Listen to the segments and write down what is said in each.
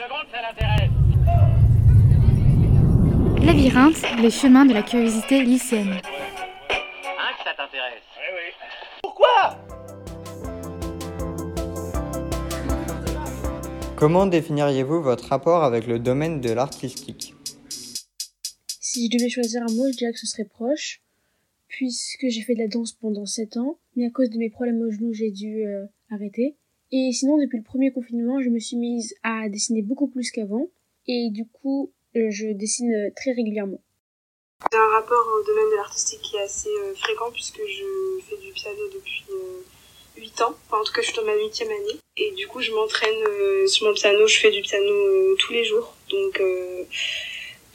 secondes, ça l'intéresse. Labyrinthe, les chemins de la curiosité lycéenne. Hein, que ça t'intéresse Oui, oui. Pourquoi? Comment définiriez-vous votre rapport avec le domaine de l'artistique? Si je devais choisir un mot, je dirais que ce serait proche, puisque j'ai fait de la danse pendant 7 ans, mais à cause de mes problèmes au genou, j'ai dû euh, arrêter. Et sinon, depuis le premier confinement, je me suis mise à dessiner beaucoup plus qu'avant, et du coup, euh, je dessine euh, très régulièrement. J'ai un rapport au domaine de l'artistique qui est assez euh, fréquent puisque je fais du piano depuis euh, 8 ans. Enfin, en tout cas, je suis dans ma huitième année. Et du coup, je m'entraîne euh, sur mon piano. Je fais du piano euh, tous les jours. Donc, euh,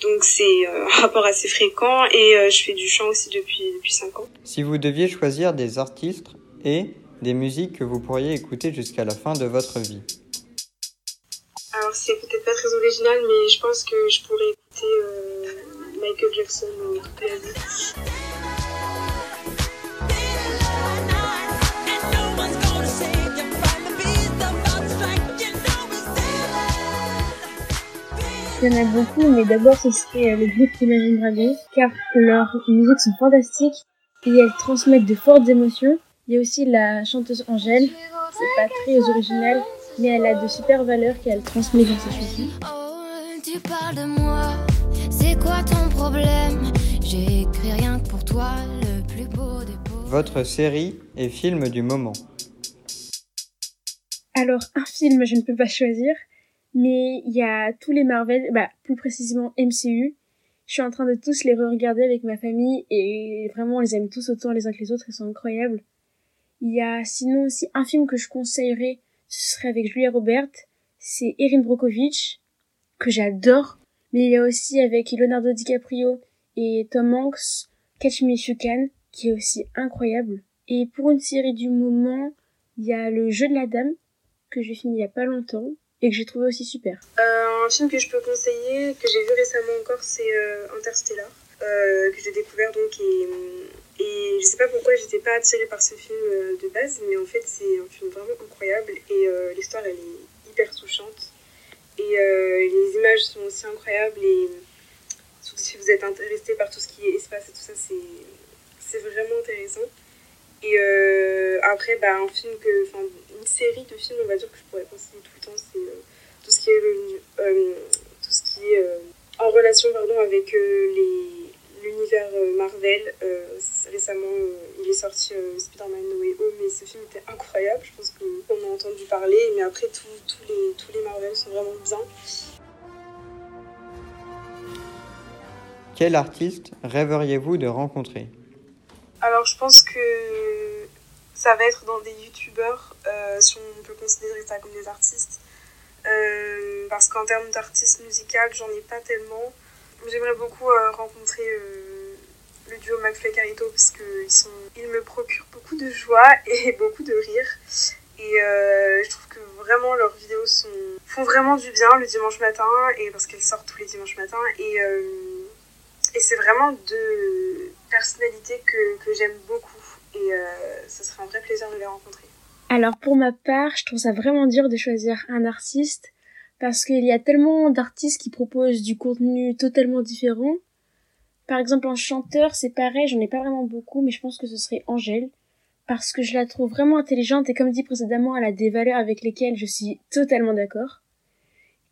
donc c'est euh, un rapport assez fréquent. Et euh, je fais du chant aussi depuis, depuis 5 ans. Si vous deviez choisir des artistes et des musiques que vous pourriez écouter jusqu'à la fin de votre vie. Alors, c'est peut-être pas très original, mais je pense que je pourrais écouter euh, Michael Jackson toute la vie. Il y en a beaucoup, mais d'abord ce serait euh, le groupe Imagine Dragons, car leurs musiques sont fantastiques et elles transmettent de fortes émotions. Il y a aussi la chanteuse Angèle, c'est pas très original, mais elle a de super valeurs qu'elle transmet dans ses chansons. Oh, tu parles de moi, c'est quoi ton problème? J'ai écrit rien que pour toi, le plus beau des beaux. Votre série et film du moment. Alors, un film, je ne peux pas choisir, mais il y a tous les Marvel, bah, plus précisément MCU. Je suis en train de tous les re-regarder avec ma famille et vraiment on les aime tous autant les uns que les autres, ils sont incroyables. Il y a sinon aussi un film que je conseillerais, ce serait avec Julia Roberts, c'est Erin Brockovich, que j'adore, mais il y a aussi avec Leonardo DiCaprio et Tom Hanks, Catch Me If You Can, qui est aussi incroyable. Et pour une série du moment, il y a Le Jeu de la Dame, que j'ai fini il y a pas longtemps, et que j'ai trouvé aussi super. Euh, un film que je peux conseiller, que j'ai vu récemment encore, c'est euh, Interstellar, que j'ai découvert donc et, et je sais pas pourquoi j'étais pas attirée par ce film euh, de base, mais en fait c'est un film vraiment incroyable et euh, l'histoire elle est hyper touchante et euh, les images sont aussi incroyables et surtout si vous êtes intéressé par tout ce qui est espace et tout ça, c'est vraiment intéressant. Et euh, après, bah, un film que, enfin, une série de films, on va dire que je pourrais conseiller tout le temps, c'est euh, tout ce qui est euh, tout ce qui est euh, en relation, pardon, avec euh, l'univers euh, Marvel. Euh, récemment, il est sorti Spider-Man No Way Home, mais ce film était incroyable. Je pense qu'on a entendu parler, mais après tous tous les tous les Marvel sont vraiment bien. Quel artiste rêveriez-vous de rencontrer? Alors, je pense que ça va être dans des youtubeurs, euh, si on peut considérer ça comme des artistes. Euh, parce qu'en termes d'artistes musicales, j'en ai pas tellement. J'aimerais beaucoup euh, rencontrer euh, le duo McFly Carito parce qu'ils ils me procurent beaucoup de joie et beaucoup de rire. Et euh, je trouve que vraiment leurs vidéos sont... font vraiment du bien le dimanche matin et parce qu'elles sortent tous les dimanches matins. Et, et c'est vraiment deux personnalités que, que j'aime beaucoup. Et euh, ce serait un vrai plaisir de les rencontrer. Alors pour ma part, je trouve ça vraiment dur de choisir un artiste parce qu'il y a tellement d'artistes qui proposent du contenu totalement différent. Par exemple, en chanteur, c'est pareil, j'en ai pas vraiment beaucoup, mais je pense que ce serait Angèle parce que je la trouve vraiment intelligente et comme dit précédemment, elle a des valeurs avec lesquelles je suis totalement d'accord.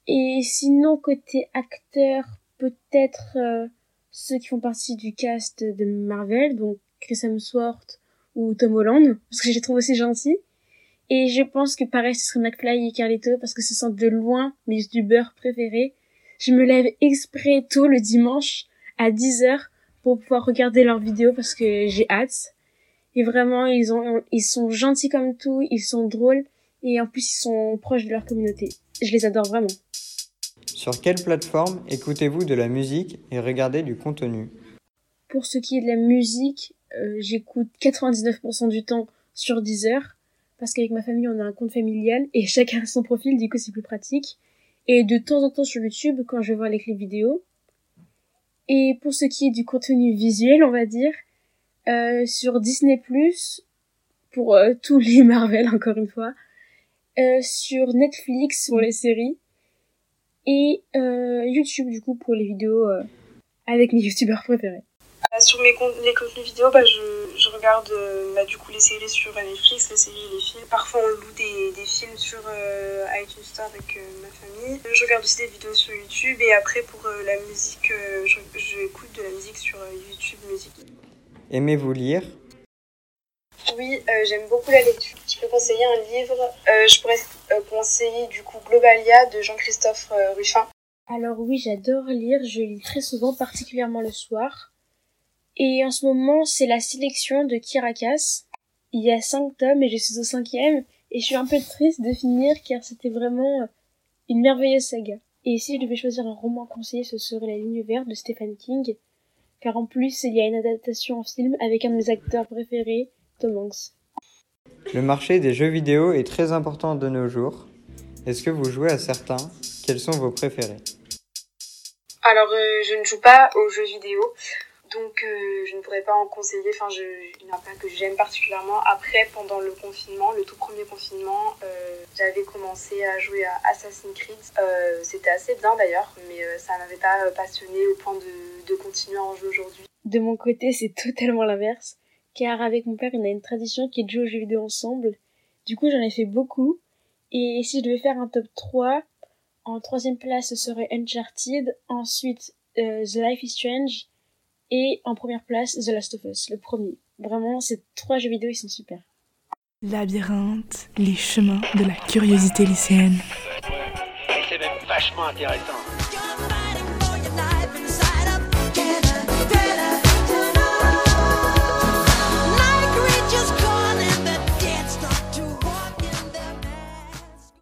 Et sinon, côté acteur, peut-être euh, ceux qui font partie du cast de Marvel, donc Chris Hemsworth ou Tom Holland, parce que je les trouve aussi gentils. Et je pense que pareil, ce serait McFly et Carlito, parce que ce sont de loin mes youtubeurs préférés. Je me lève exprès tôt le dimanche à 10h pour pouvoir regarder leurs vidéos parce que j'ai hâte. Et vraiment, ils ont, ils sont gentils comme tout, ils sont drôles, et en plus, ils sont proches de leur communauté. Je les adore vraiment. Sur quelle plateforme écoutez-vous de la musique et regardez du contenu? Pour ce qui est de la musique, euh, j'écoute 99% du temps sur Deezer parce qu'avec ma famille on a un compte familial et chacun a son profil, du coup c'est plus pratique. Et de temps en temps sur YouTube quand je vois les clips vidéo. Et pour ce qui est du contenu visuel, on va dire, euh, sur Disney pour euh, tous les Marvel encore une fois, euh, sur Netflix pour les séries, Et euh, YouTube, du coup, pour les vidéos avec mes youtubeurs préférés. Sur mes con- les contenus vidéo, bah, je regarde euh, bah, du coup les séries sur Netflix, les séries et les films. Parfois on loue des, des films sur euh, iTunes Store avec euh, ma famille. Je regarde aussi des vidéos sur YouTube et après pour euh, la musique, euh, je, j'écoute de la musique sur euh, YouTube Musique. Aimez-vous lire? Oui, euh, j'aime beaucoup la lecture. Je peux conseiller un livre. Euh, je pourrais euh, conseiller du coup Globalia de Jean-Christophe euh, Ruffin. Alors oui, j'adore lire, je lis très souvent, particulièrement le soir. Et en ce moment, c'est la sélection de Kirakas. Il y a cinq tomes et je suis au cinquième. Et je suis un peu triste de finir car c'était vraiment une merveilleuse saga. Et si je devais choisir un roman conseillé, ce serait La ligne verte de Stephen King. Car en plus, il y a une adaptation en film avec un de mes acteurs préférés, Tom Hanks. Le marché des jeux vidéo est très important de nos jours. Est-ce que vous jouez à certains? Quels sont vos préférés? Alors, euh, je ne joue pas aux jeux vidéo, donc euh, je ne pourrais pas en conseiller. Enfin, je, il n'y en a pas que j'aime particulièrement. Après, pendant le confinement, le tout premier confinement, euh, j'avais commencé à jouer à Assassin's Creed. Euh, C'était assez bien d'ailleurs, mais ça m'avait pas passionné au point de, continuer à en jouer aujourd'hui. De mon côté, c'est totalement l'inverse. Car avec mon père, on a une tradition qui est de jouer aux jeux vidéo ensemble. Du coup, j'en ai fait beaucoup. Et si je devais faire un top 3, en troisième place, ce serait Uncharted. Ensuite, The Life is Strange. Et en première place, The Last of Us, le premier. Vraiment, ces trois jeux vidéo, ils sont super. Labyrinthe, les chemins de la curiosité lycéenne. Et c'est même vachement intéressant.